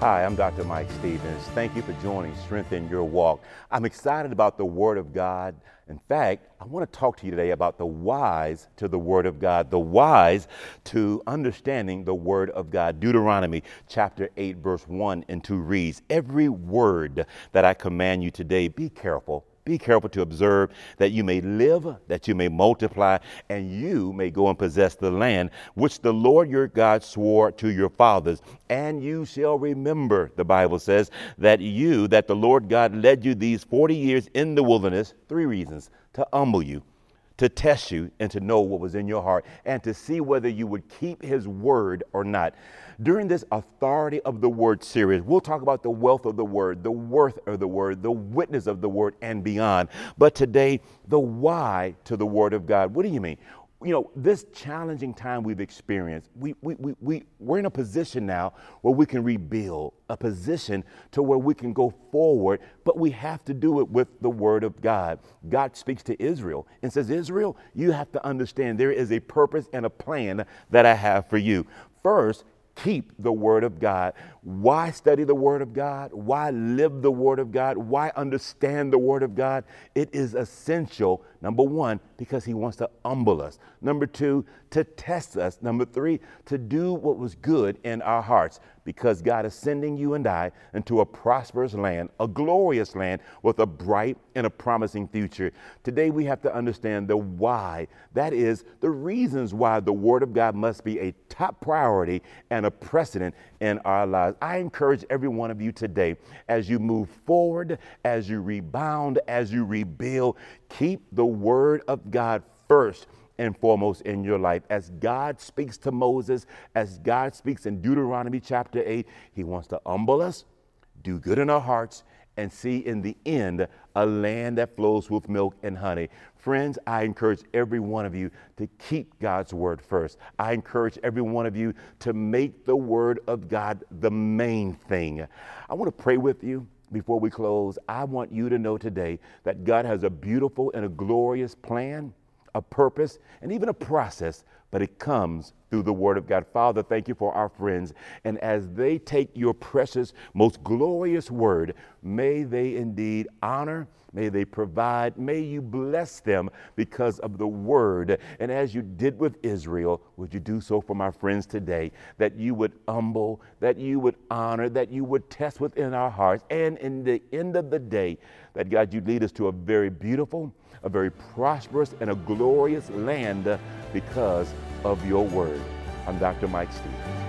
Hi, I'm Dr. Mike Stevens. Thank you for joining Strengthen Your Walk. I'm excited about the Word of God. In fact, I want to talk to you today about the whys to the Word of God, the whys to understanding the Word of God. Deuteronomy chapter 8, verse 1 and 2 reads Every word that I command you today, be careful be careful to observe that you may live, that you may multiply, and you may go and possess the land which the Lord your God swore to your fathers. And you shall remember, the Bible says, that you, that the Lord God led you these 40 years in the wilderness. Three reasons to humble you to test you and to know what was in your heart and to see whether you would keep his word or not. During this Authority of the Word series, we'll talk about the wealth of the Word, the worth of the Word, the witness of the Word, and beyond. But today, the why to the Word of God. What do you mean? You know, this challenging time we've experienced, we, we, we, we, we're in a position now where we can rebuild, a position to where we can go forward, but we have to do it with the Word of God. God speaks to Israel and says, Israel, you have to understand there is a purpose and a plan that I have for you. First, keep the Word of God. Why study the Word of God? Why live the Word of God? Why understand the Word of God? It is essential, number one, because He wants to humble us. Number two, to test us. Number three, to do what was good in our hearts because God is sending you and I into a prosperous land, a glorious land with a bright and a promising future. Today we have to understand the why. That is the reasons why the Word of God must be a top priority and a precedent in our lives. I encourage every one of you today as you move forward, as you rebound, as you rebuild, keep the Word of God first and foremost in your life. As God speaks to Moses, as God speaks in Deuteronomy chapter 8, He wants to humble us, do good in our hearts, and see in the end a land that flows with milk and honey. Friends, I encourage every one of you to keep God's word first. I encourage every one of you to make the word of God the main thing. I want to pray with you before we close. I want you to know today that God has a beautiful and a glorious plan a purpose, and even a process, but it comes through the Word of God. Father, thank you for our friends. And as they take your precious, most glorious Word, may they indeed honor, may they provide, may you bless them because of the Word. And as you did with Israel, would you do so for my friends today? That you would humble, that you would honor, that you would test within our hearts. And in the end of the day, that God, you lead us to a very beautiful, a very prosperous, and a glorious land because of your word. I'm Dr. Mike Stevens.